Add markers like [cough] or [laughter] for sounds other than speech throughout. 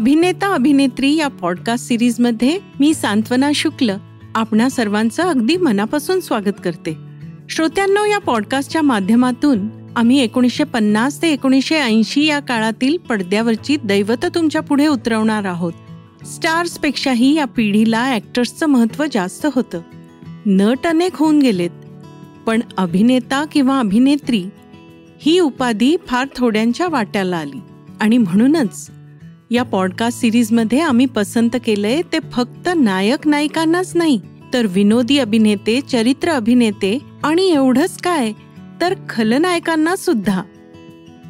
अभिनेता अभिनेत्री या पॉडकास्ट सिरीजमध्ये मी सांत्वना शुक्ल आपणा सर्वांचं अगदी मनापासून स्वागत करते. श्रोत्यांनो या पॉडकास्टच्या माध्यमातून आम्ही एकोणीसशे पन्नास ते एकोणीसशे ऐंशी या काळातील पडद्यावरची दैवत तुमच्यापुढे उतरवणार आहोत. स्टार्सपेक्षाही या पिढीला ऍक्टर्सचं महत्त्व जास्त होतं. नट अनेक होऊन गेलेत पण अभिनेता किंवा अभिनेत्री ही उपाधी फार थोड्यांच्या वाट्याला आली. आणि म्हणूनच या पॉडकास्ट सिरीजमध्ये आम्ही पसंत केलंय ते फक्त नायक नायिकांनाच नाही तर विनोदी अभिनेते चरित्र अभिनेते आणि एवढंच काय तर खलनायकांना सुद्धा.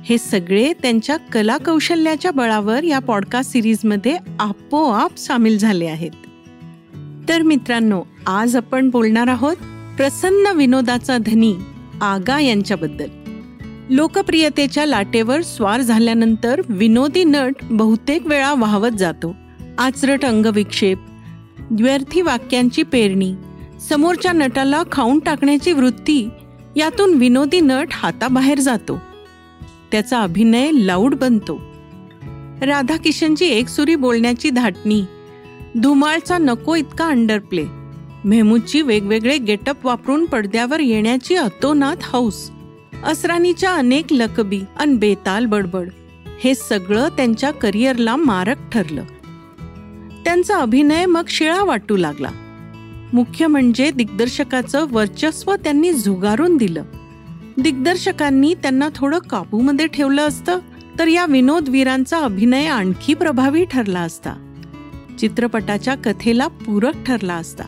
हे सगळे त्यांच्या कला कौशल्याच्या बळावर या पॉडकास्ट सिरीजमध्ये आपोआप सामील झाले आहेत. तर मित्रांनो आज आपण बोलणार आहोत प्रसन्न विनोदाचा धनी आगा यांच्याबद्दल. लोकप्रियतेच्या लाटेवर स्वार झाल्यानंतर विनोदी नट बहुतेक वेळा वाहवत जातो. आचरट अंगविक्षेप द्व्यर्थी वाक्यांची पेरणी समोरच्या नटाला खाऊन टाकण्याची वृत्ती यातून विनोदी नट हाताबाहेर जातो. त्याचा अभिनय लाऊड बनतो. राधाकिशनची एकसुरी बोलण्याची धाटणी धुमाळचा नको इतका अंडरप्ले मेहमूदची वेगवेगळे गेटअप वापरून पडद्यावर येण्याची अतोनात हौस. असरानीच्या अनेक लकबी अन बेताल बडबड हे सगळं त्यांच्या करिअरला मारक ठरलं. त्यांचा अभिनय मग शिळा वाटू लागला. मुख्य म्हणजे दिग्दर्शकाचं वर्चस्व त्यांनी झुगारून दिलं. दिग्दर्शकांनी त्यांना थोडं काबूमध्ये ठेवलं असतं तर या विनोदवीरांचा अभिनय आणखी प्रभावी ठरला असता. चित्रपटाच्या कथेला पूरक ठरला असता.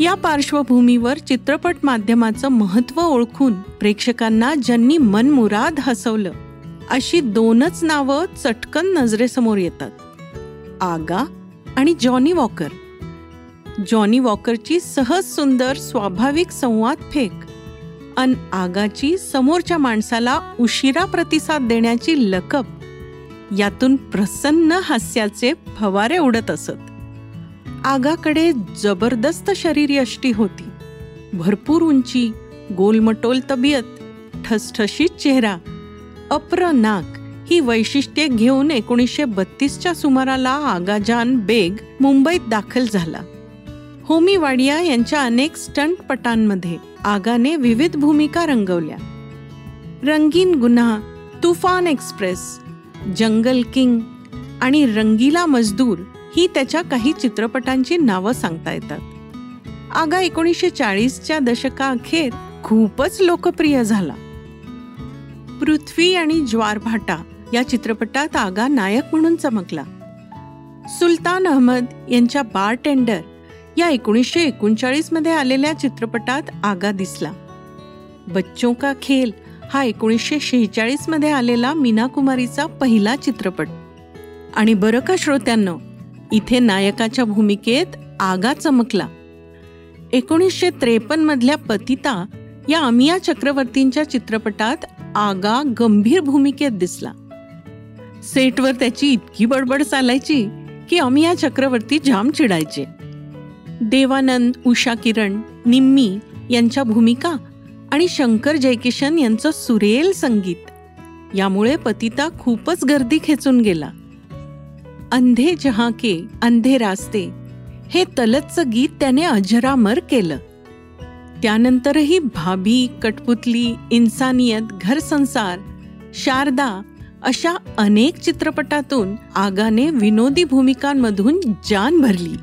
या पार्श्वभूमीवर चित्रपट माध्यमाचं महत्त्व ओळखून प्रेक्षकांना ज्यांनी मनमुराद हसवलं अशी दोनच नावं चटकन नजरेसमोर येतात. आगा आणि जॉनी वॉकर. जॉनी वॉकरची सहज सुंदर स्वाभाविक संवाद फेक अन आगाची समोरच्या माणसाला उशिरा प्रतिसाद देण्याची लकब यातून प्रसन्न हास्याचे फवारे उडत असत. आगाकडे जबरदस्त शरीरयष्टी होती. भरपूर उंची गोलमटोल तबियत ठसठशीत चेहरा अप्र नाक ही वैशिष्ट्ये घेऊन एकोणीसशे बत्तीसच्या सुमाराला आगाजान बेग मुंबईत दाखल झाला. होमी वाडिया यांच्या अनेक स्टंटपटांमध्ये आगाने विविध भूमिका रंगवल्या. रंगीन गुन्हा तुफान एक्सप्रेस जंगल किंग आणि रंगीला मजदूर ही त्याच्या काही चित्रपटांची नावं सांगता येतात. आगा एकोणीसशे चाळीसच्या दशकाअखेर खूपच लोकप्रिय झाला. पृथ्वी आणि ज्वारभाटा या चित्रपटात आगा नायक म्हणून चमकला. सुलतान अहमद यांच्या बार टेंडर या एकोणीसशे एकोणचाळीसमध्ये आलेल्या चित्रपटात आगा दिसला. बच्चों का खेल हा एकोणीसशे शेहेचाळीसमध्ये आलेला मीना कुमारीचा पहिला चित्रपट. आणि बरं का श्रोत्यांना इथे नायकाच्या भूमिकेत आगा चमकला. एकोणीसशे त्रेपन्न मधल्या पतिता या अमिया चक्रवर्तींच्या चित्रपटात आगा गंभीर भूमिकेत दिसला. सेटवर त्याची इतकी बडबड चालायची की अमिया चक्रवर्ती जाम चिडायचे. देवानंद उषा किरण निम्मी यांच्या भूमिका आणि शंकर जयकिशन यांचं सुरेल संगीत यामुळे पतिता खूपच गर्दी खेचून गेला. अंधे जहां के अंधे रास्ते हे तलतचं गीत त्याने अजरामर केलं. त्यानंतरही भाभी कटपुतली इन्सानियत घरसंसार शारदा अशा अनेक चित्रपटातून आगाने विनोदी भूमिकांमधून जान भरली.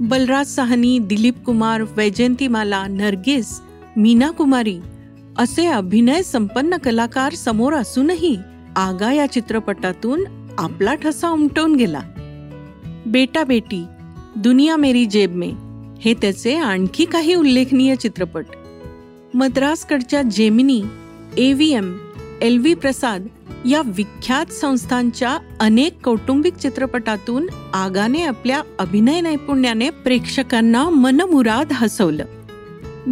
बलराज साहनी दिलीप कुमार वैजयंतीमाला नर्गिस मीना कुमारी असे अभिनय संपन्न कलाकार समोर असूनही आगा या चित्रपटातून आपला ठसा उमटवून गेला. बेटा बेटी दुनिया मेरी जेब में हे त्याचे आणखी काही उल्लेखनीय चित्रपट. मद्रासकडच्या Gemini EVM L V Prasad या विख्यात संस्थांच्या अनेक कौटुंबिक चित्रपटातून आगाने आपल्या अभिनय नैपुण्याने प्रेक्षकांना मनमुराद हसवलं.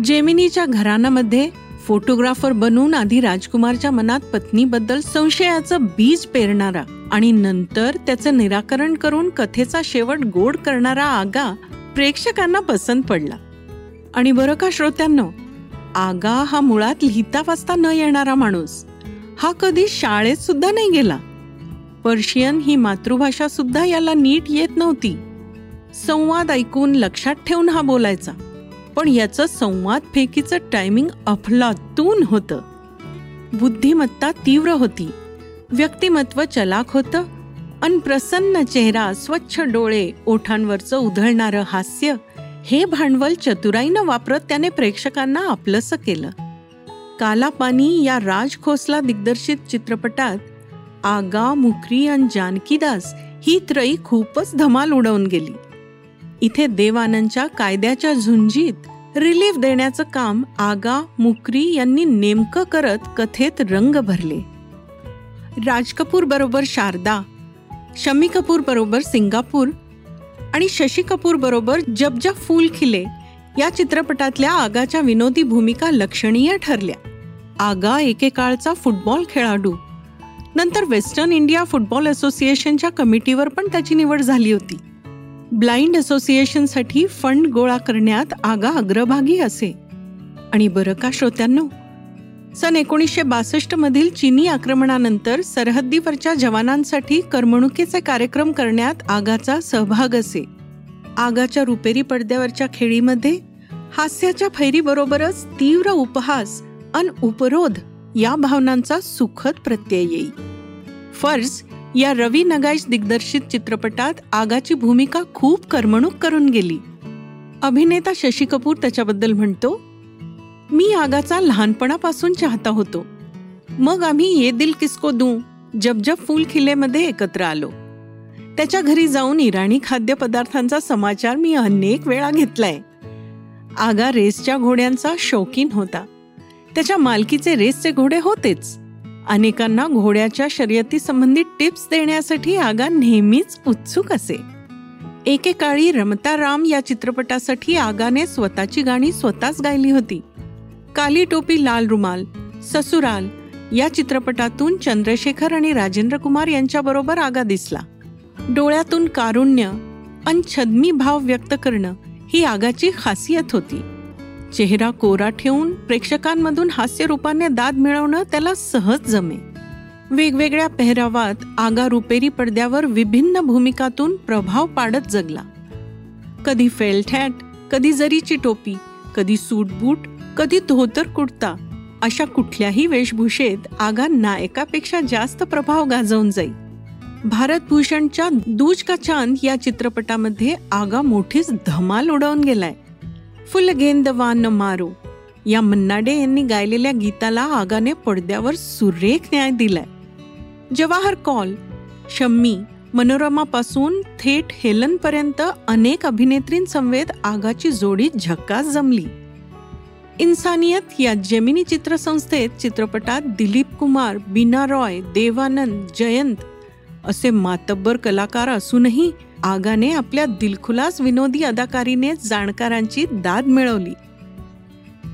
जेमिनीच्या घराण्यामध्ये फोटोग्राफर बनून आधी राजकुमारच्या मनात पत्नीबद्दल संशयाचं बीज पेरणारा आणि नंतर त्याचं निराकरण करून कथेचा शेवट गोड करणारा आगा प्रेक्षकांना पसंत पडला. आणि बरं का श्रोत्यांनो आगा हा मुळात लिहिता वाचता न येणारा माणूस. हा कधी शाळेत सुद्धा नाही गेला. पर्शियन ही मातृभाषा सुद्धा याला नीट येत नव्हती. संवाद ऐकून लक्षात ठेवून हा बोलायचा. पण याचं संवाद फेकीचं टायमिंग अफलातून होतं. बुद्धिमत्ता तीव्र होती. व्यक्तिमत्व चलाक होतं. अन प्रसन्न चेहरा स्वच्छ डोळे ओठांवरचं उधळणारं हास्य हे भांडवल चतुराईनं वापरत त्याने प्रेक्षकांना आपलंसं केलं. कालापानी या राज खोसला दिग्दर्शित चित्रपटात आगा मुखरी आणि जानकीदास ही त्रयी खूपच धमाल उडवून गेली. इथे देवानंदच्या कायद्याच्या झुंजीत रिलीफ देण्याचं काम आगा मुकरी यांनी नेमकं करत कथेत रंग भरले. राज कपूर बरोबर शारदा शमी कपूर बरोबर सिंगापूर आणि शशी कपूर बरोबर जब जब फूल खिले या चित्रपटातल्या आगाच्या विनोदी भूमिका लक्षणीय ठरल्या. आगा एकेकाळचा फुटबॉल खेळाडू. नंतर वेस्टर्न इंडिया फुटबॉल असोसिएशनच्या कमिटीवर पण त्याची निवड झाली होती. ब्लाइंड असोसिएशनसाठी फंड गोळा करण्यात आगा अग्रभागी असे. आणि बरं का श्रोत्यांनो? सन एकोणीसशे बासष्ट मधील चिनी आक्रमणानंतर सरहद्दीवरच्या जवानांसाठी करमणुकीचे कार्यक्रम करण्यात आगाचा सहभाग असे. आगाच्या रुपेरी पडद्यावरच्या खेळीमध्ये हास्याच्या फैरीबरोबरच तीव्र उपहास अन उपरोध या भावनांचा सुखद प्रत्यय येई. फर्ज या रवी नगाईश दिग्दर्शित चित्रपटात आगाची भूमिका खूप करमणूक करून गेली. अभिनेता शशी कपूर त्याच्याबद्दल म्हणतो मी आगाचा लहानपणापासून चाहता होतो. मग आम्ही ये दिल किसको दू जब जब फूल खिलेमध्ये एकत्र आलो. त्याच्या घरी जाऊन इराणी खाद्यपदार्थांचा समाचार मी अनेक वेळा घेतलाय. आगा रेसच्या घोड्यांचा शौकीन होता. त्याच्या मालकीचे रेसचे घोडे होतेच. अनेकांना घोड्याच्या शर्यतीसंबंधित टिप्स देण्यासाठी आगा नेहमीच उत्सुक असे. एकेकाळी रमता राम या चित्रपटासाठी आगाने स्वतःची गाणी स्वतःच गायली होती. काली टोपी लाल रुमाल ससुराल या चित्रपटातून चंद्रशेखर आणि राजेंद्र कुमार यांच्याबरोबर आगा दिसला. डोळ्यातून कारुण्य अन छद्मी भाव व्यक्त करणं ही आगाची खासियत होती. चेहरा कोरा ठेवून प्रेक्षकांमधून हास्य रूपाने दाद मिळवणं त्याला सहज जमे. वेगवेगळ्या पेहरावात आगा रुपेरी पडद्यावर विभिन्न भूमिकातून प्रभाव पाडत जगला. कधी फेल्ट कधी जरीची टोपी कधी सूट बूट कधी धोतर कुर्ता अशा कुठल्याही वेशभूषेत आगा नायकापेक्षा जास्त प्रभाव गाजवून जाईल भारतभूषणच्या दूज का चांद या चित्रपटामध्ये आगा मोठीच धमाल उडवून गेलाय. फुल गेंद वान मारो या मन्नाडे यांनी गायलेल्या गीताला आगाने पडद्यावर सुरेख न्याय दिलाय. जवाहर कॉल शम्मी मनोरमापासून थेट हेलनपर्यंत अनेक अभिनेत्रींसमवेत आगाची जोडी झक्कास जमली. इन्सानियत या जेमिनी चित्रसंस्थेत चित्रपटात दिलीप कुमार बीना रॉय देवानंद जयंत असे मातब्बर कलाकार असूनही आगाने आपल्या दिलखुलास विनोदी अदाकारीने जाणकारांची दाद मिळवली.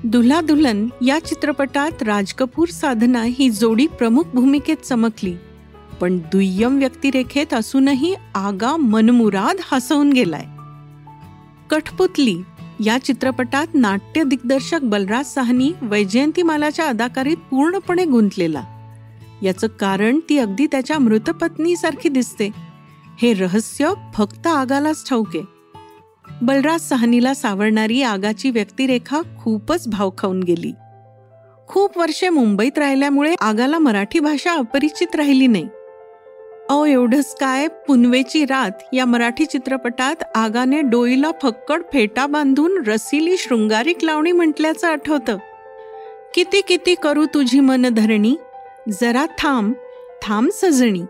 दुल्हा दुल्हन या चित्रपटात राज कपूर साधना ही जोडी प्रमुख भूमिकेत चमकली पण दुय्यम व्यक्तिरेखेत असूनही आगा मनमुराद हसवून गेलाय. कठपुतली या चित्रपटात नाट्य दिग्दर्शक बलराज साहनी वैजयंतीमालाच्या अदाकारीत पूर्णपणे गुंतलेला. याचं कारण ती अगदी त्याच्या मृतपत्नीसारखी दिसते. हे रहस्य फक्त आगालाच ठाऊके बलराज साहनीला सावरणारी आगाची व्यक्तिरेखा खूपच भाव खाऊन गेली. खूप वर्षे मुंबईत राहिल्यामुळे आगाला मराठी भाषा अपरिचित राहिली नाही. अहो एवढंच काय? पुनवेची रात या मराठी चित्रपटात आगाने डोईला फक्कड फेटा बांधून रसिली शृंगारिक लावणी म्हटल्याचं आठवतं. किती किती करू तुझी मन धरणी? जरा थांब थांब सजणी.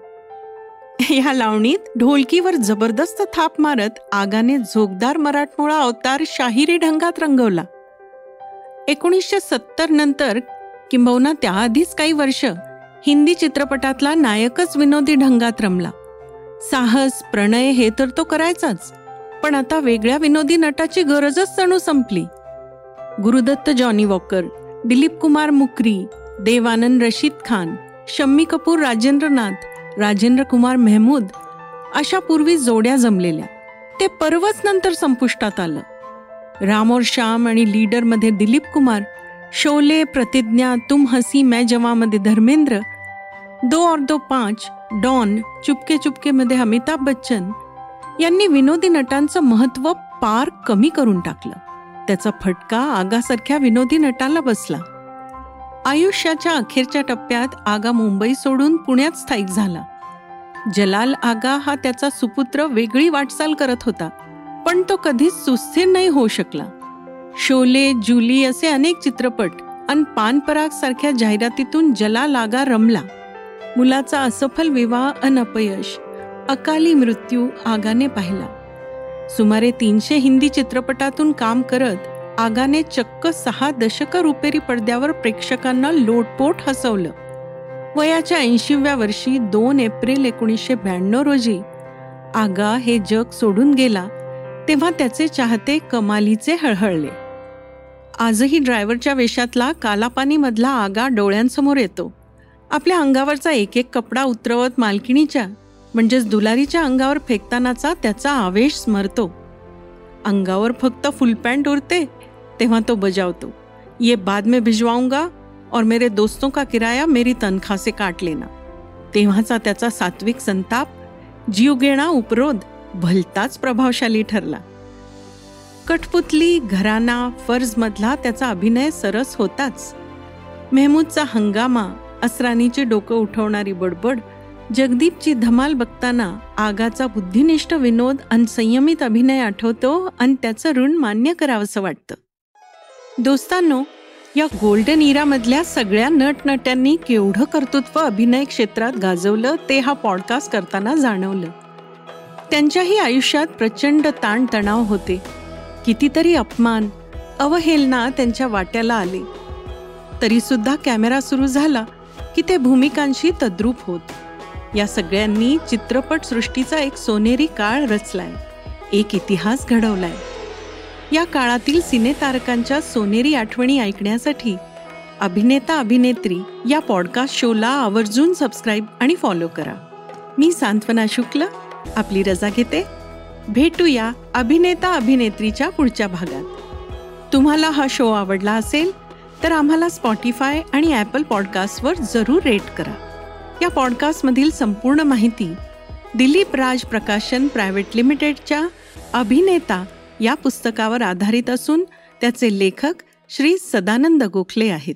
[laughs] या लावणीत ढोलकीवर जबरदस्त थाप मारत आगाने झोकदार मराठमोळा अवतार शाहिरी ढंगात रंगवला. एकोणीसशे सत्तर नंतर किंबहुना त्याआधीच काही वर्ष हिंदी चित्रपटातला नायकच विनोदी ढंगात रमला. साहस प्रणय हे तर तो करायचाच पण आता वेगळ्या विनोदी नटाची गरजच जणू संपली. गुरुदत्त जॉनी वॉकर दिलीप कुमार मुकरी देवानंद रशीद खान शम्मी कपूर राजेंद्रनाथ राजेंद्र कुमार मेहमूद अशा पूर्वी जोड्या जमलेल्या. ते पर्वच नंतर संपुष्टात आलं. राम और श्याम आणि लीडरमध्ये दिलीप कुमार शोले प्रतिज्ञा तुम हसी मै जवामध्ये धर्मेंद्र दो और दो पाच डॉन चुपके चुपकेमध्ये अमिताभ बच्चन यांनी विनोदी नटांचं महत्त्व पार कमी करून टाकलं. त्याचा फटका आगासारख्या विनोदी नटाला बसला. आयुष्याच्या अखेरच्या टप्प्यात आगा मुंबई सोडून पुण्यात स्थायिक झाला. जलाल आगा हा त्याचा सुपुत्र वेगळी वाटचाल करत होता पण तो कधीच सुस्थिर नाही होऊ शकला. शोले जुली असे अनेक चित्रपट आणि पानपराग सारख्या जाहिरातीतून जलाल आगा रमला. मुलाचा असफल विवाह अन अपयश अकाली मृत्यू आगाने पाहिला. सुमारे तीनशे हिंदी चित्रपटातून काम करत आगाने चक्क सहा दशक रुपेरी पडद्यावर प्रेक्षकांना लोटपोट हसवलं. वयाच्या ऐंशीव्या वर्षी दोन एप्रिल एकोणीसशे ब्याण्णव रोजी आगा हे जग सोडून गेला तेव्हा त्याचे चाहते कमालीचे हळहळले. आजही ड्रायव्हरच्या वेशातला कालापानीमधला आगा डोळ्यांसमोर येतो. आपल्या अंगावरचा एक एक कपडा उतरवत मालकिणीच्या म्हणजेच दुलारीच्या अंगावर फेकतानाचा त्याचा आवेश स्मरतो. अंगावर फक्त फुल पॅन्ट उरते तेव्हा तो बजावतो ये बाद में भिजवाऊंगा और मेरे दोस्तों का किराया मेरी तनखा से काट लेना। तेव्हाचा त्याचा सात्विक संताप जीवगेणा उपरोध भलताच प्रभावशाली ठरला. कठपुतली घराना फर्जमधला त्याचा अभिनय सरस होताच. मेहमूदचा हंगामा असरानीचे डोकं उठवणारी बडबड जगदीपची धमाल बघताना आगाचा बुद्धिनिष्ठ विनोद आणि संयमित अभिनय आठवतो आणि त्याचं ऋण मान्य करावंसं वाटतं. दोस्तांनो या गोल्डन इरामधल्या सगळ्या नटनट्यांनी केवढं कर्तृत्व अभिनय क्षेत्रात गाजवलं ते हा पॉडकास्ट करताना जाणवलं. त्यांच्याही आयुष्यात प्रचंड ताणतणाव होते. कितीतरी अपमान अवहेलना त्यांच्या वाट्याला आले. तरीसुद्धा कॅमेरा सुरू झाला की ते भूमिकांशी तद्रूप होत. या सगळ्यांनी चित्रपटसृष्टीचा एक सोनेरी काळ रचलाय. एक इतिहास घडवलाय. या काळातील सिनेतारकांच्या सोनेरी आठवणी ऐकण्यासाठी अभिनेता अभिनेत्री या पॉडकास्ट शोला आवर्जून सबस्क्राईब आणि फॉलो करा. मी सांत्वना शुक्ल आपली रजा घेते. भेटूया अभिनेता अभिनेत्रीच्या पुढच्या भागात. तुम्हाला हा शो आवडला असेल तर आम्हाला स्पॉटीफाय आणि ॲपल पॉडकास्टवर जरूर रेट करा. या पॉडकास्टमधील संपूर्ण माहिती दिलीप राज प्रकाशन प्रायव्हेट लिमिटेडच्या अभिनेता या पुस्तकावर आधारित असून त्याचे लेखक श्री सदानंद गोखले आहेत.